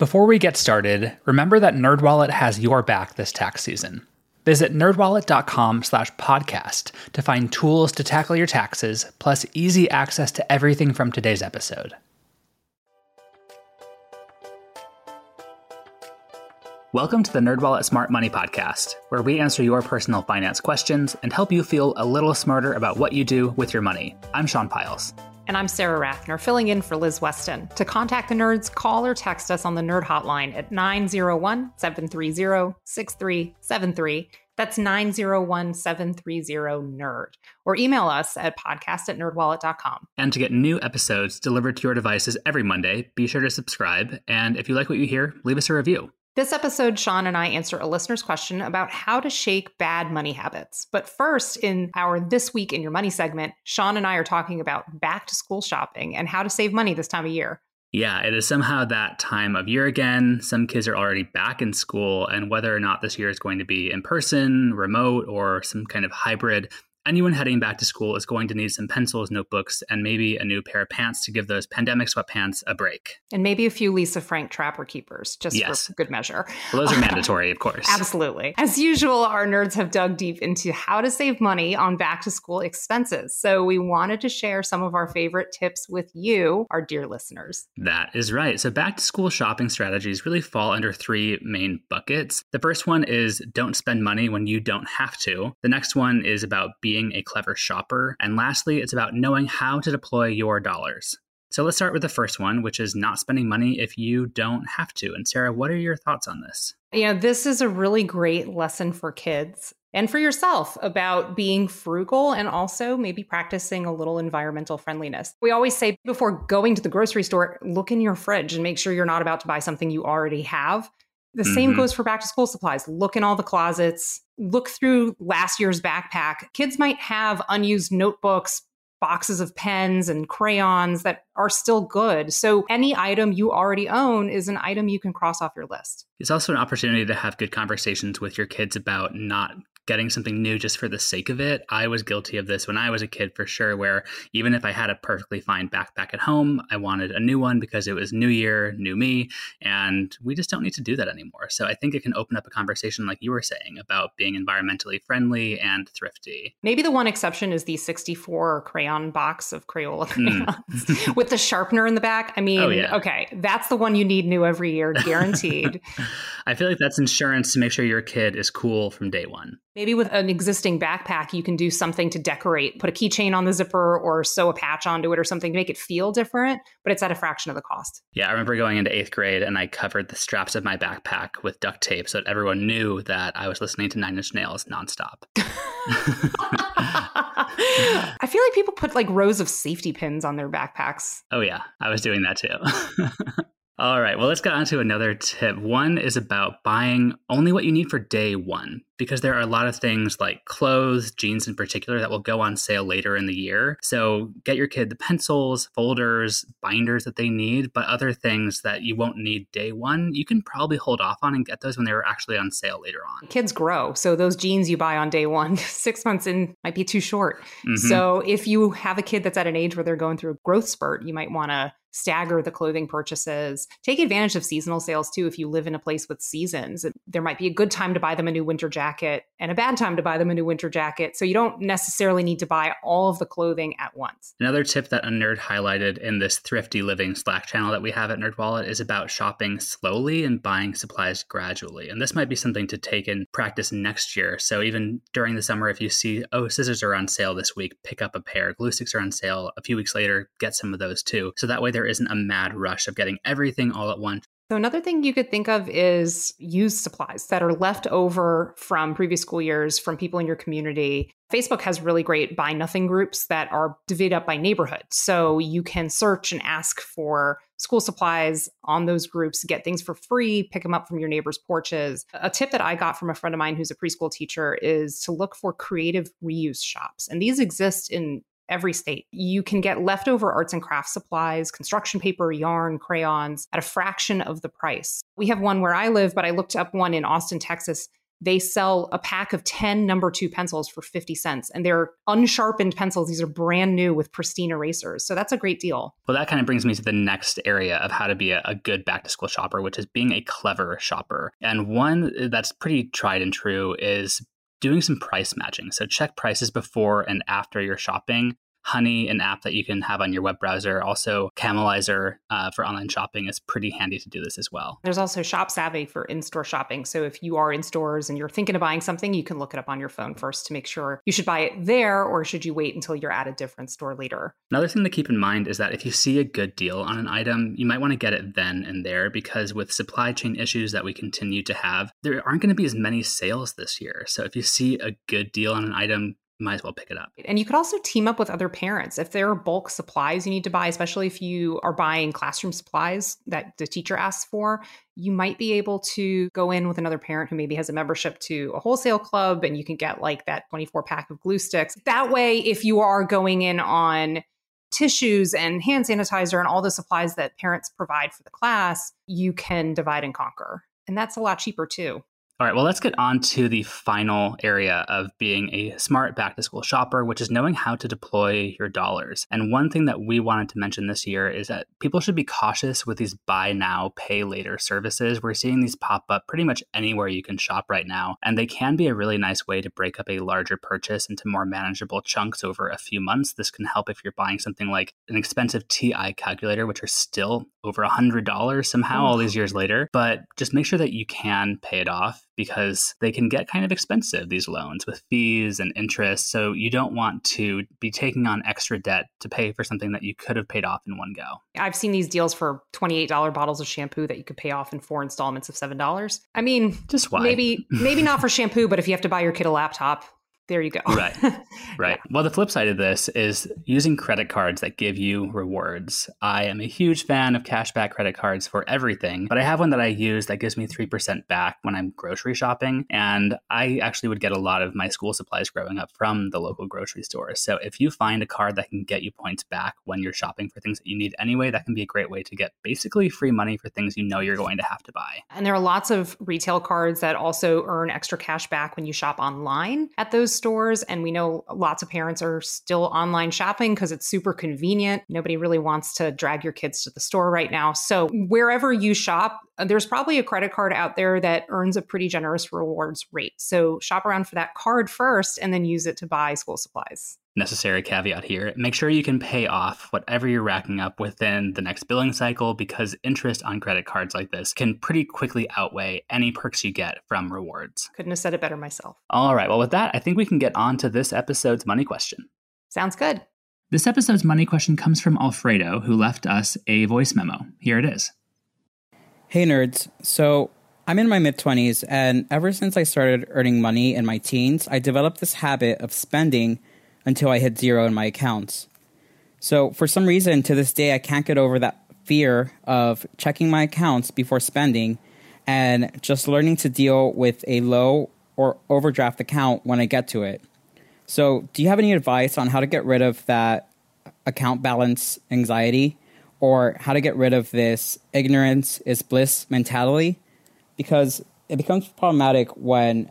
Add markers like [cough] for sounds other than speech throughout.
Before we get started, remember that NerdWallet has your back this tax season. Visit nerdwallet.com slash podcast to find tools to tackle your taxes, plus easy access to everything from today's episode. Welcome to the NerdWallet Smart Money Podcast, where we answer your personal finance questions and help you feel a little smarter about what you do with your money. I'm Sean Pyles. And I'm Sara Rathner, filling in for Liz Weston. To contact the nerds, call or text us on the Nerd Hotline at 901 730 6373. That's 901 730 NERD. Or email us at podcast at nerdwallet.com. And to get new episodes delivered to your devices every Monday, be sure to subscribe. And if you like what you hear, leave us a review. This episode, Sean and I answer a listener's question about how to shake bad money habits. But first, in our This Week in Your Money segment, Sean and I are talking about back to school shopping and how to save money this time of year. Yeah, it is somehow that time of year again. Some kids are already back in school, and whether or not this year is going to be in person, remote, or some kind of hybrid, anyone heading back to school is going to need some pencils, notebooks, and maybe a new pair of pants to give those pandemic sweatpants a break. And maybe a few Lisa Frank Trapper Keepers, just yes. for good measure. Well, those are mandatory, of course. [laughs] Absolutely. As usual, our nerds have dug deep into how to save money on back to school expenses. So we wanted to share some of our favorite tips with you, our dear listeners. That is right. So back to school shopping strategies really fall under three main buckets. The first one is don't spend money when you don't have to. The next one is about being being a clever shopper. And lastly, it's about knowing how to deploy your dollars. So let's start with the first one, which is not spending money if you don't have to. And Sara, what are your thoughts on this? Know, this is a really great lesson for kids and for yourself about being frugal and also maybe practicing a little environmental friendliness. We always say before going to the grocery store, look in your fridge and make sure you're not about to buy something you already have. The mm-hmm. same goes for back to school supplies. Look in all the closets, look through last year's backpack. Kids might have unused notebooks, boxes of pens and crayons that are still good. So any item you already own is an item you can cross off your list. It's also an opportunity to have good conversations with your kids about not getting something new just for the sake of it. I was guilty of this when I was a kid for sure, where even if I had a perfectly fine backpack at home, I wanted a new one because it was new year, new me. And we just don't need to do that anymore. So I think it can open up a conversation, like you were saying, about being environmentally friendly and thrifty. Maybe the one exception is the 64 crayon box of Crayola hmm. crayons mm. [laughs] with the sharpener in the back. I mean, oh, yeah. okay, that's the one you need new every year, [laughs] guaranteed. I feel like that's insurance to make sure your kid is cool from day one. Maybe with an existing backpack, you can do something to decorate, put a keychain on the zipper or sew a patch onto it or something to make it feel different, but it's at a fraction of the cost. Yeah, I remember going into eighth grade and I covered the straps of my backpack with duct tape so that everyone knew that I was listening to Nine Inch Nails nonstop. [laughs] I feel like people put like rows of safety pins on their backpacks. Oh, yeah, I was doing that too. [laughs] All right, well, let's get on to another tip. One is about buying only what you need for day one because there are a lot of things like clothes, jeans in particular, that will go on sale later in the year. So get your kid the pencils, folders, binders that they need, but other things that you won't need day one, you can probably hold off on and get those when they're actually on sale later on. Kids grow. So those jeans you buy on day one, [laughs] six months in might be too short. Mm-hmm. So if you have a kid that's at an age where they're going through a growth spurt, you might want to stagger the clothing purchases. Take advantage of seasonal sales too if you live in a place with seasons. There might be a good time to buy them a new winter jacket and a bad time to buy them a new winter jacket. So you don't necessarily need to buy all of the clothing at once. Another tip that a nerd highlighted in this thrifty living Slack channel that we have at NerdWallet is about shopping slowly and buying supplies gradually. And this might be something to take in practice next year. So even during the summer, if you see, oh, scissors are on sale this week, pick up a pair. Glue sticks are on sale a few weeks later, get some of those too. So that way there isn't a mad rush of getting everything all at once. So, another thing you could think of is used supplies that are left over from previous school years from people in your community. Facebook has really great buy nothing groups that are divided up by neighborhood. So, you can search and ask for school supplies on those groups, get things for free, pick them up from your neighbors' porches. A tip that I got from a friend of mine who's a preschool teacher is to look for creative reuse shops. And these exist in every state. You can get leftover arts and crafts supplies, construction paper, yarn, crayons at a fraction of the price. We have one where I live, but I looked up one in Austin, Texas. they sell a pack of 10 number two pencils for 50 cents and they're unsharpened pencils these are brand new with pristine erasers so that's a great deal well that kind of brings me to the next area of how to be a, a good back to school shopper which is being a clever shopper and one that's pretty tried and true is doing some price matching. So check prices before and after you're shopping Honey, an app that you can have on your web browser. Also, Camelizer uh, for online shopping is pretty handy to do this as well. There's also Shop Savvy for in store shopping. So, if you are in stores and you're thinking of buying something, you can look it up on your phone first to make sure you should buy it there or should you wait until you're at a different store later. Another thing to keep in mind is that if you see a good deal on an item, you might want to get it then and there because with supply chain issues that we continue to have, there aren't going to be as many sales this year. So, if you see a good deal on an item, might as well pick it up. And you could also team up with other parents. If there are bulk supplies you need to buy, especially if you are buying classroom supplies that the teacher asks for, you might be able to go in with another parent who maybe has a membership to a wholesale club and you can get like that 24 pack of glue sticks. That way, if you are going in on tissues and hand sanitizer and all the supplies that parents provide for the class, you can divide and conquer. And that's a lot cheaper too. All right, well, let's get on to the final area of being a smart back to school shopper, which is knowing how to deploy your dollars. And one thing that we wanted to mention this year is that people should be cautious with these buy now, pay later services. We're seeing these pop up pretty much anywhere you can shop right now. And they can be a really nice way to break up a larger purchase into more manageable chunks over a few months. This can help if you're buying something like an expensive TI calculator, which are still over $100 somehow oh, all these years later. But just make sure that you can pay it off because they can get kind of expensive, these loans with fees and interest. So you don't want to be taking on extra debt to pay for something that you could have paid off in one go. I've seen these deals for $28 bottles of shampoo that you could pay off in four installments of $7. I mean, just why? Maybe maybe not [laughs] for shampoo, but if you have to buy your kid a laptop, there you go. right. [laughs] Right. Yeah. Well, the flip side of this is using credit cards that give you rewards. I am a huge fan of cashback credit cards for everything, but I have one that I use that gives me 3% back when I'm grocery shopping. And I actually would get a lot of my school supplies growing up from the local grocery store. So if you find a card that can get you points back when you're shopping for things that you need anyway, that can be a great way to get basically free money for things you know you're going to have to buy. And there are lots of retail cards that also earn extra cash back when you shop online at those stores. And we know lots of parents are still online shopping because it's super convenient. Nobody really wants to drag your kids to the store right now. So wherever you shop, uh, there's probably a credit card out there that earns a pretty generous rewards rate. So shop around for that card first and then use it to buy school supplies necessary caveat here. Make sure you can pay off whatever you're racking up within the next billing cycle because interest on credit cards like this can pretty quickly outweigh any perks you get from rewards. Couldn't have said it better myself. All right. Well, with that, I think we can get on to this episode's money question. Sounds good. This episode's money question comes from Alfredo, who left us a voice memo. Here it is. Hey, nerds. So, I'm in my mid 20s, and ever since I started earning money in my teens, I developed this habit of spending until I hit zero in my accounts. So, for some reason, to this day, I can't get over that fear of checking my accounts before spending and just learning to deal with a low or overdraft account when I get to it. So, do you have any advice on how to get rid of that account balance anxiety or how to get rid of this ignorance is bliss mentality? Because it becomes problematic when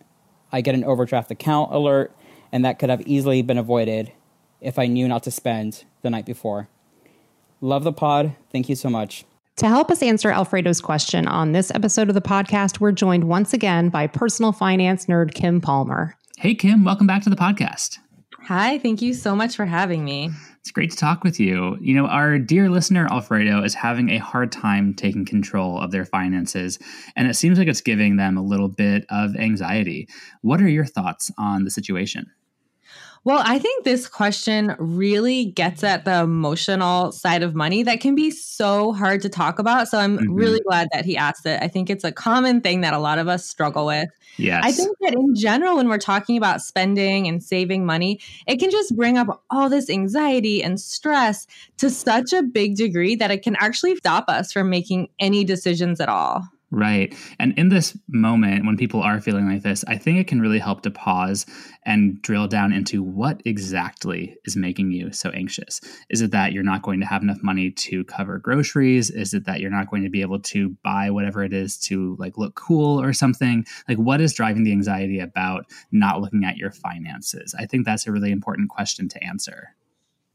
I get an overdraft account alert and that could have easily been avoided if I knew not to spend the night before. Love the pod. Thank you so much. To help us answer Alfredo's question on this episode of the podcast, we're joined once again by personal finance nerd Kim Palmer. Hey, Kim, welcome back to the podcast. Hi, thank you so much for having me. It's great to talk with you. You know, our dear listener, Alfredo, is having a hard time taking control of their finances, and it seems like it's giving them a little bit of anxiety. What are your thoughts on the situation? Well, I think this question really gets at the emotional side of money that can be so hard to talk about. So I'm mm-hmm. really glad that he asked it. I think it's a common thing that a lot of us struggle with. Yes. I think that in general, when we're talking about spending and saving money, it can just bring up all this anxiety and stress to such a big degree that it can actually stop us from making any decisions at all. Right. And in this moment, when people are feeling like this, I think it can really help to pause and drill down into what exactly is making you so anxious. Is it that you're not going to have enough money to cover groceries? Is it that you're not going to be able to buy whatever it is to like look cool or something? Like what is driving the anxiety about not looking at your finances? I think that's a really important question to answer.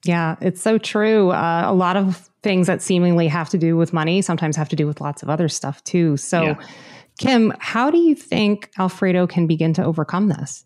Yeah, it's so true. Uh, a lot of things that seemingly have to do with money sometimes have to do with lots of other stuff too. So, yeah. Kim, how do you think Alfredo can begin to overcome this?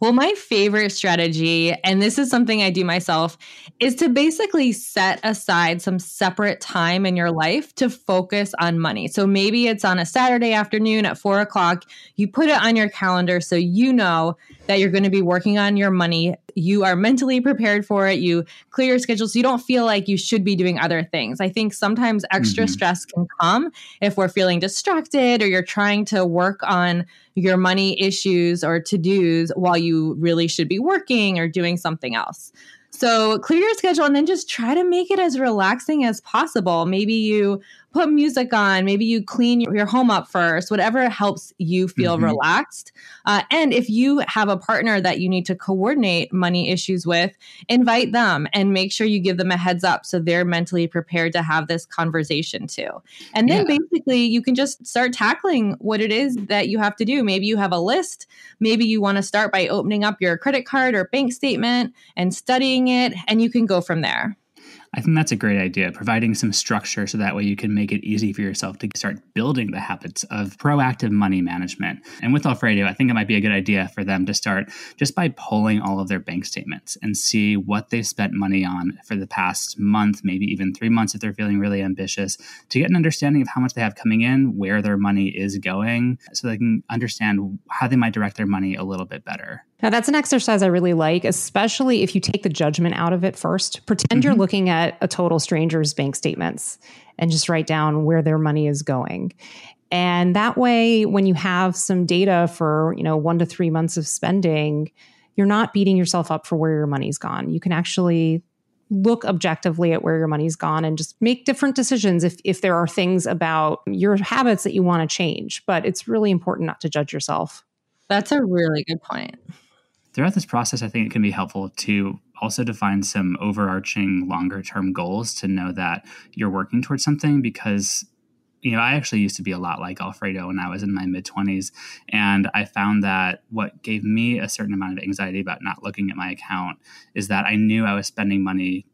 Well, my favorite strategy, and this is something I do myself, is to basically set aside some separate time in your life to focus on money. So maybe it's on a Saturday afternoon at four o'clock. You put it on your calendar so you know that you're going to be working on your money. You are mentally prepared for it. You clear your schedule so you don't feel like you should be doing other things. I think sometimes extra mm-hmm. stress can come if we're feeling distracted or you're trying to work on your money issues or to dos while you really should be working or doing something else. So clear your schedule and then just try to make it as relaxing as possible. Maybe you put music on, maybe you clean your home up first, whatever helps you feel mm-hmm. relaxed. Uh, and if you have a partner that you need to coordinate money issues with, invite them and make sure you give them a heads up so they're mentally prepared to have this conversation too. And then yeah. basically you can just start tackling what it is that you have to do. Maybe you have a list. Maybe you want to start by opening up your credit card or bank statement and studying it, and you can go from there. I think that's a great idea, providing some structure so that way you can make it easy for yourself to start building the habits of proactive money management. And with Alfredo, I think it might be a good idea for them to start just by pulling all of their bank statements and see what they've spent money on for the past month, maybe even three months if they're feeling really ambitious, to get an understanding of how much they have coming in, where their money is going, so they can understand how they might direct their money a little bit better. Now, that's an exercise I really like, especially if you take the judgment out of it first. Pretend mm-hmm. you're looking at a total stranger's bank statements and just write down where their money is going. And that way, when you have some data for, you know, one to three months of spending, you're not beating yourself up for where your money's gone. You can actually look objectively at where your money's gone and just make different decisions if, if there are things about your habits that you want to change. But it's really important not to judge yourself. That's a really good point throughout this process, I think it can be helpful to also define some overarching longer term goals to know that you're working towards something because you know, I actually used to be a lot like Alfredo when I was in my mid 20s. And I found that what gave me a certain amount of anxiety about not looking at my account is that I knew I was spending money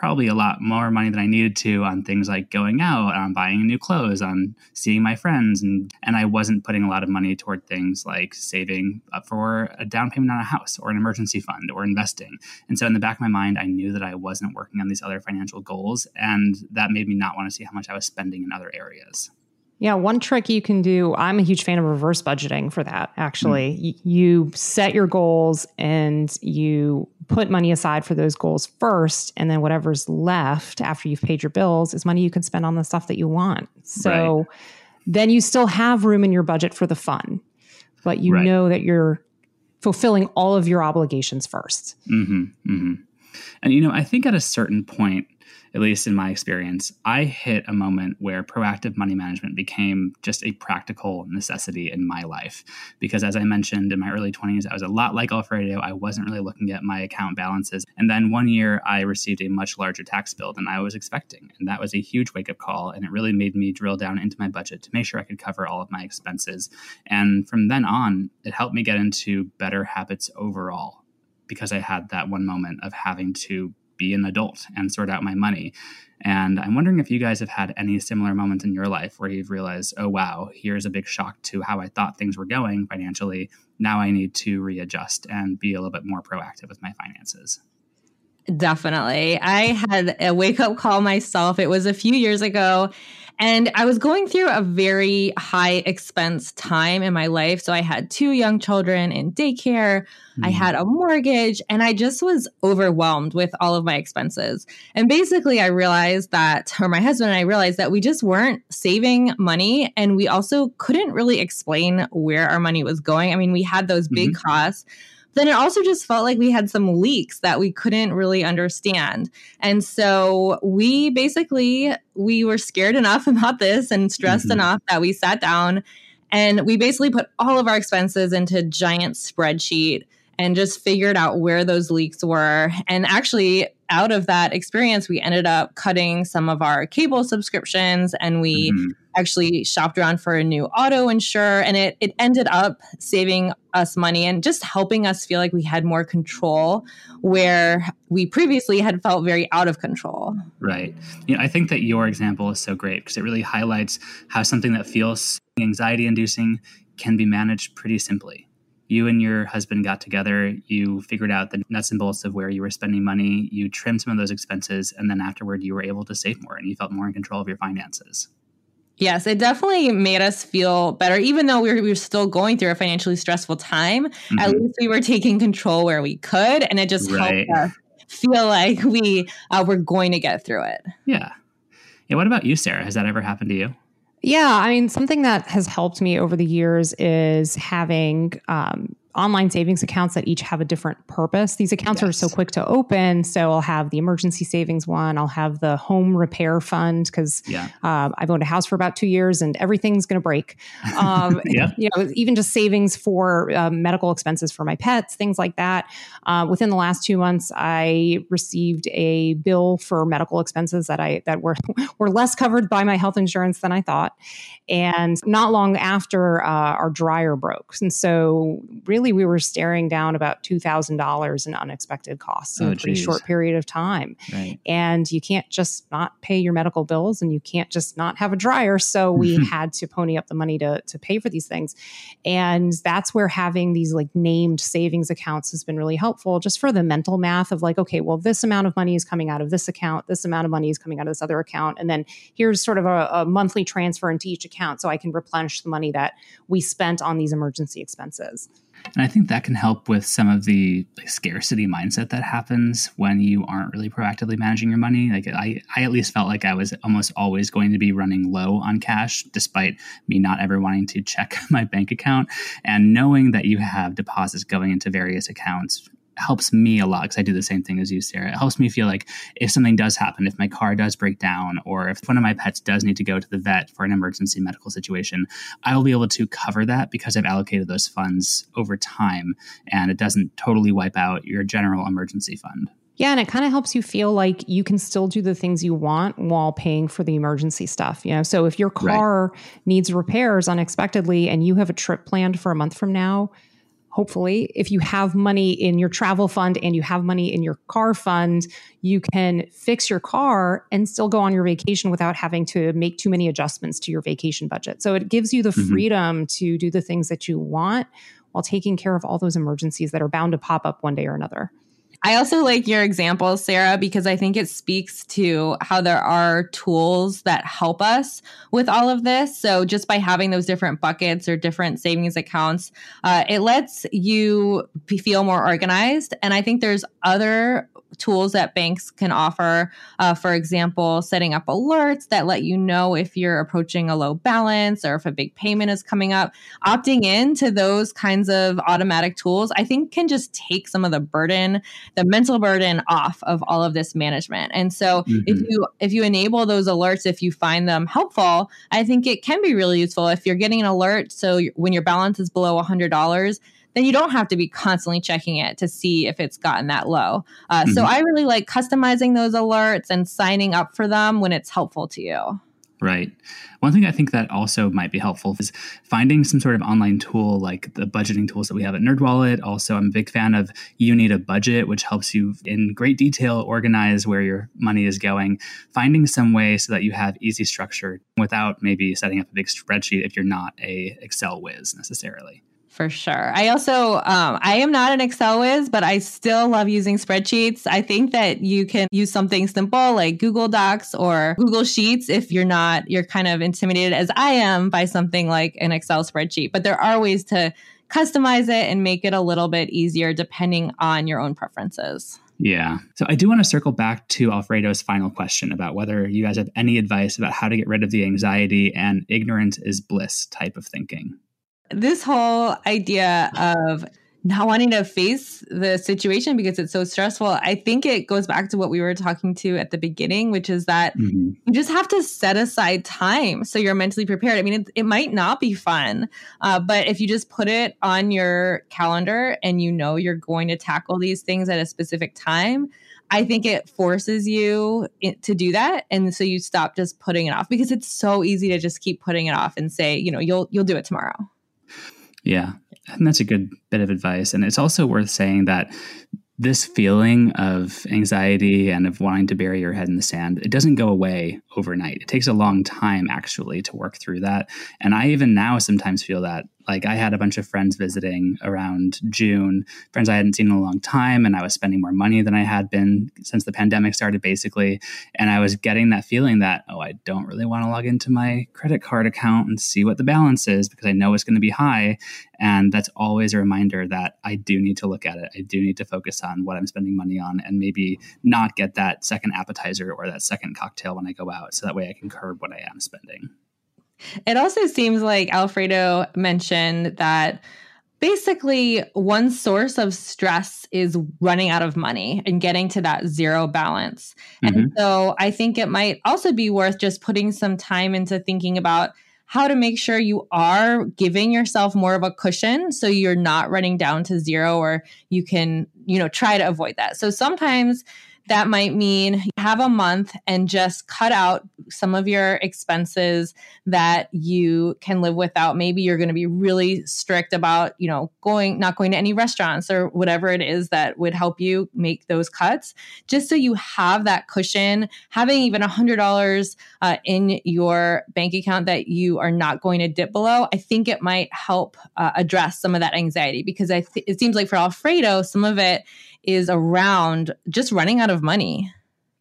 probably a lot more money than I needed to on things like going out, on buying new clothes, on seeing my friends, and and I wasn't putting a lot of money toward things like saving up for a down payment on a house or an emergency fund or investing. And so in the back of my mind, I knew that I wasn't working on these other financial goals, and that made me not want to see how much I was spending in other areas. Yeah, one trick you can do, I'm a huge fan of reverse budgeting for that, actually. Mm. You set your goals and you put money aside for those goals first. And then whatever's left after you've paid your bills is money you can spend on the stuff that you want. So right. then you still have room in your budget for the fun, but you right. know that you're fulfilling all of your obligations 1st mm-hmm, mm-hmm. And, you know, I think at a certain point, at least in my experience, I hit a moment where proactive money management became just a practical necessity in my life. Because as I mentioned in my early 20s, I was a lot like Alfredo. I wasn't really looking at my account balances. And then one year I received a much larger tax bill than I was expecting. And that was a huge wake up call. And it really made me drill down into my budget to make sure I could cover all of my expenses. And from then on, it helped me get into better habits overall because I had that one moment of having to be an adult and sort out my money. And I'm wondering if you guys have had any similar moments in your life where you've realized, oh, wow, here's a big shock to how I thought things were going financially. Now I need to readjust and be a little bit more proactive with my finances. Definitely. I had a wake up call myself. It was a few years ago. And I was going through a very high expense time in my life. So I had two young children in daycare, mm. I had a mortgage, and I just was overwhelmed with all of my expenses. And basically, I realized that, or my husband and I realized that we just weren't saving money. And we also couldn't really explain where our money was going. I mean, we had those big mm-hmm. costs then it also just felt like we had some leaks that we couldn't really understand. And so we basically we were scared enough [laughs] about this and stressed mm-hmm. enough that we sat down and we basically put all of our expenses into giant spreadsheet and just figured out where those leaks were. And actually, out of that experience, we ended up cutting some of our cable subscriptions and we mm-hmm. actually shopped around for a new auto insurer. And it, it ended up saving us money and just helping us feel like we had more control where we previously had felt very out of control. Right. You know, I think that your example is so great because it really highlights how something that feels anxiety inducing can be managed pretty simply you and your husband got together, you figured out the nuts and bolts of where you were spending money, you trimmed some of those expenses, and then afterward you were able to save more and you felt more in control of your finances. Yes, it definitely made us feel better, even though we were, we were still going through a financially stressful time. Mm-hmm. At least we were taking control where we could, and it just right. helped us feel like we uh, were going to get through it. Yeah. Yeah. What about you, Sara? Has that ever happened to you? Yeah, I mean, something that has helped me over the years is having um, online savings accounts that each have a different purpose. These accounts yes. are so quick to open. So I'll have the emergency savings one. I'll have the home repair fund because yeah. uh, I've owned a house for about two years and everything's going to break. Um, [laughs] yeah. You know, even just savings for uh, medical expenses for my pets, things like that. Uh, within the last two months, I received a bill for medical expenses that I that were [laughs] were less covered by my health insurance than I thought. And not long after, uh, our dryer broke, and so really really we were staring down about $2,000 in unexpected costs in oh, a pretty geez. short period of time. Right. And you can't just not pay your medical bills and you can't just not have a dryer. So we mm-hmm. had to pony up the money to, to pay for these things. And that's where having these like named savings accounts has been really helpful just for the mental math of like, okay, well, this amount of money is coming out of this account, this amount of money is coming out of this other account. And then here's sort of a, a monthly transfer into each account so I can replenish the money that we spent on these emergency expenses. And I think that can help with some of the like, scarcity mindset that happens when you aren't really proactively managing your money. Like I, I at least felt like I was almost always going to be running low on cash, despite me not ever wanting to check [laughs] my bank account. And knowing that you have deposits going into various accounts helps me a lot because I do the same thing as you, Sara. It helps me feel like if something does happen, if my car does break down, or if one of my pets does need to go to the vet for an emergency medical situation, I will be able to cover that because I've allocated those funds over time and it doesn't totally wipe out your general emergency fund. Yeah, and it kind of helps you feel like you can still do the things you want while paying for the emergency stuff. You know, so if your car right. needs repairs unexpectedly and you have a trip planned for a month from now, hopefully if you have money in your travel fund and you have money in your car fund you can fix your car and still go on your vacation without having to make too many adjustments to your vacation budget so it gives you the mm-hmm. freedom to do the things that you want while taking care of all those emergencies that are bound to pop up one day or another I also like your example, Sara, because I think it speaks to how there are tools that help us with all of this. So, just by having those different buckets or different savings accounts, uh, it lets you feel more organized. And I think there's other tools that banks can offer. Uh, for example, setting up alerts that let you know if you're approaching a low balance or if a big payment is coming up. Opting in to those kinds of automatic tools, I think, can just take some of the burden, the mental burden off of all of this management. And so, mm-hmm. if you if you enable those alerts, if you find them helpful, I think it can be really useful. If you're getting an alert, so when your balance is below $100 then you don't have to be constantly checking it to see if it's gotten that low. Uh, mm-hmm. So I really like customizing those alerts and signing up for them when it's helpful to you. Right. One thing I think that also might be helpful is finding some sort of online tool like the budgeting tools that we have at NerdWallet. Also, I'm a big fan of You Need a Budget, which helps you in great detail organize where your money is going. Finding some way so that you have easy structure without maybe setting up a big spreadsheet if you're not a Excel whiz necessarily for sure. I also, um, I am not an Excel whiz, but I still love using spreadsheets. I think that you can use something simple like Google Docs or Google Sheets if you're not, you're kind of intimidated as I am by something like an Excel spreadsheet. But there are ways to customize it and make it a little bit easier depending on your own preferences. Yeah. So I do want to circle back to Alfredo's final question about whether you guys have any advice about how to get rid of the anxiety and ignorance is bliss type of thinking this whole idea of not wanting to face the situation because it's so stressful. I think it goes back to what we were talking to at the beginning, which is that mm-hmm. you just have to set aside time so you're mentally prepared. I mean, it, it might not be fun, uh, but if you just put it on your calendar and you know you're going to tackle these things at a specific time, I think it forces you to do that, and so you stop just putting it off because it's so easy to just keep putting it off and say, you know, you'll you'll do it tomorrow. Yeah, and that's a good bit of advice. And it's also worth saying that this feeling of anxiety and of wanting to bury your head in the sand, it doesn't go away overnight. It takes a long time actually to work through that. And I even now sometimes feel that like I had a bunch of friends visiting around June, friends I hadn't seen in a long time, and I was spending more money than I had been since the pandemic started, basically. And I was getting that feeling that, oh, I don't really want to log into my credit card account and see what the balance is because I know it's going to be high. And that's always a reminder that I do need to look at it. I do need to focus on what I'm spending money on and maybe not get that second appetizer or that second cocktail when I go out. So that way I can curb what I am spending. It also seems like Alfredo mentioned that basically one source of stress is running out of money and getting to that zero balance. Mm-hmm. And so I think it might also be worth just putting some time into thinking about how to make sure you are giving yourself more of a cushion so you're not running down to zero or you can, you know, try to avoid that. So sometimes that might mean have a month and just cut out some of your expenses that you can live without. Maybe you're going to be really strict about, you know, going, not going to any restaurants or whatever it is that would help you make those cuts, just so you have that cushion. Having even a $100 uh, in your bank account that you are not going to dip below, I think it might help uh, address some of that anxiety because I th- it seems like for Alfredo, some of it is around just running out of money.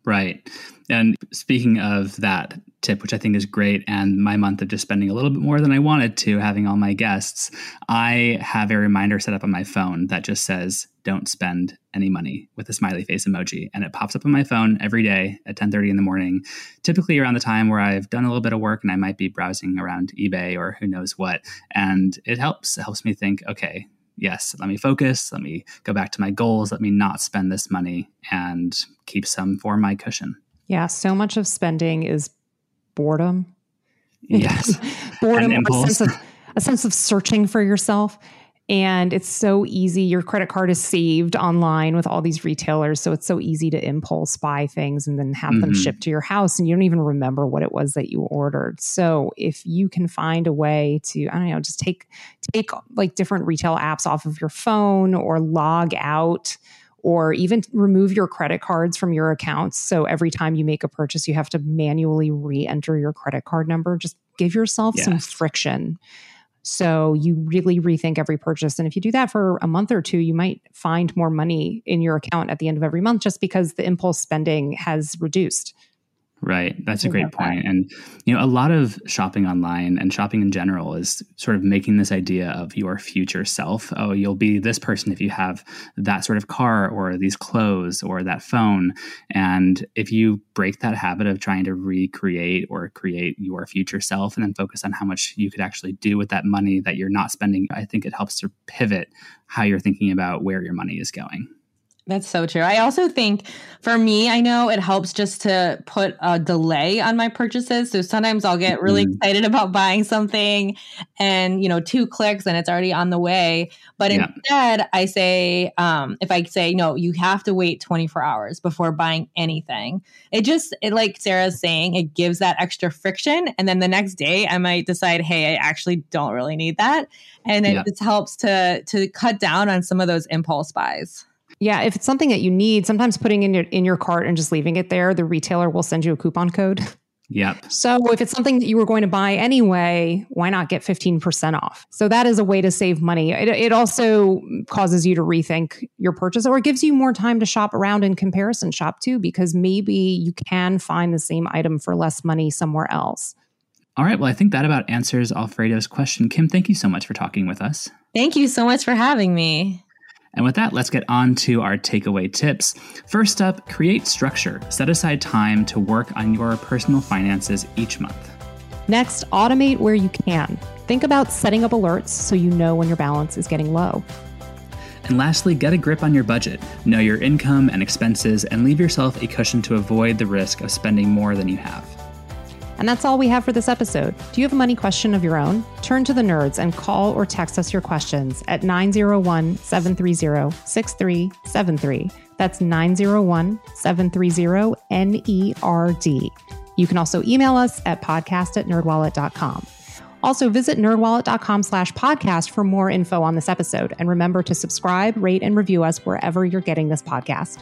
Right. And speaking of that tip, which I think is great, and my month of just spending a little bit more than I wanted to, having all my guests, I have a reminder set up on my phone that just says, don't spend any money with a smiley face emoji. And it pops up on my phone every day at 1030 in the morning, typically around the time where I've done a little bit of work and I might be browsing around eBay or who knows what. And it helps. It helps me think, okay, yes, let me focus, let me go back to my goals, let me not spend this money and keep some for my cushion. Yeah, so much of spending is boredom. Yes. [laughs] boredom, a sense of a sense of searching for yourself and it's so easy. Your credit card is saved online with all these retailers. So it's so easy to impulse buy things and then have mm-hmm. them shipped to your house and you don't even remember what it was that you ordered. So if you can find a way to, I don't know, just take take like different retail apps off of your phone or log out or even remove your credit cards from your accounts. So every time you make a purchase, you have to manually re enter your credit card number. Just give yourself yes. some friction so you really rethink every purchase. And if you do that for a month or two, you might find more money in your account at the end of every month just because the impulse spending has reduced. Right. That's a great point. And, you know, a lot of shopping online and shopping in general is sort of making this idea of your future self. Oh, you'll be this person if you have that sort of car or these clothes or that phone. And if you break that habit of trying to recreate or create your future self and then focus on how much you could actually do with that money that you're not spending, I think it helps to pivot how you're thinking about where your money is going. That's so true. I also think for me, I know it helps just to put a delay on my purchases. So sometimes I'll get really mm-hmm. excited about [laughs] buying something and, you know, two clicks and it's already on the way. But yeah. instead, I say, um, if I say, no, you have to wait 24 hours before buying anything, it just, it, like Sara's saying, it gives that extra friction. And then the next day, I might decide, hey, I actually don't really need that. And it yeah. just helps to, to cut down on some of those impulse buys. Yeah, if it's something that you need, sometimes putting in your in your cart and just leaving it there, the retailer will send you a coupon code. Yep. So if it's something that you were going to buy anyway, why not get 15% off? So that is a way to save money. It, it also causes you to rethink your purchase or it gives you more time to shop around and comparison shop too, because maybe you can find the same item for less money somewhere else. All right. Well, I think that about answers Alfredo's question. Kim, thank you so much for talking with us. Thank you so much for having me. And with that, let's get on to our takeaway tips. First up, create structure. Set aside time to work on your personal finances each month. Next, automate where you can. Think about setting up alerts so you know when your balance is getting low. And lastly, get a grip on your budget. Know your income and expenses and leave yourself a cushion to avoid the risk of spending more than you have. And that's all we have for this episode. Do you have a money question of your own? Turn to the nerds and call or text us your questions at 901 730 6373. That's 901 730 NERD. You can also email us at podcast at nerdwallet.com. Also, visit nerdwallet.com slash podcast for more info on this episode. And remember to subscribe, rate, and review us wherever you're getting this podcast.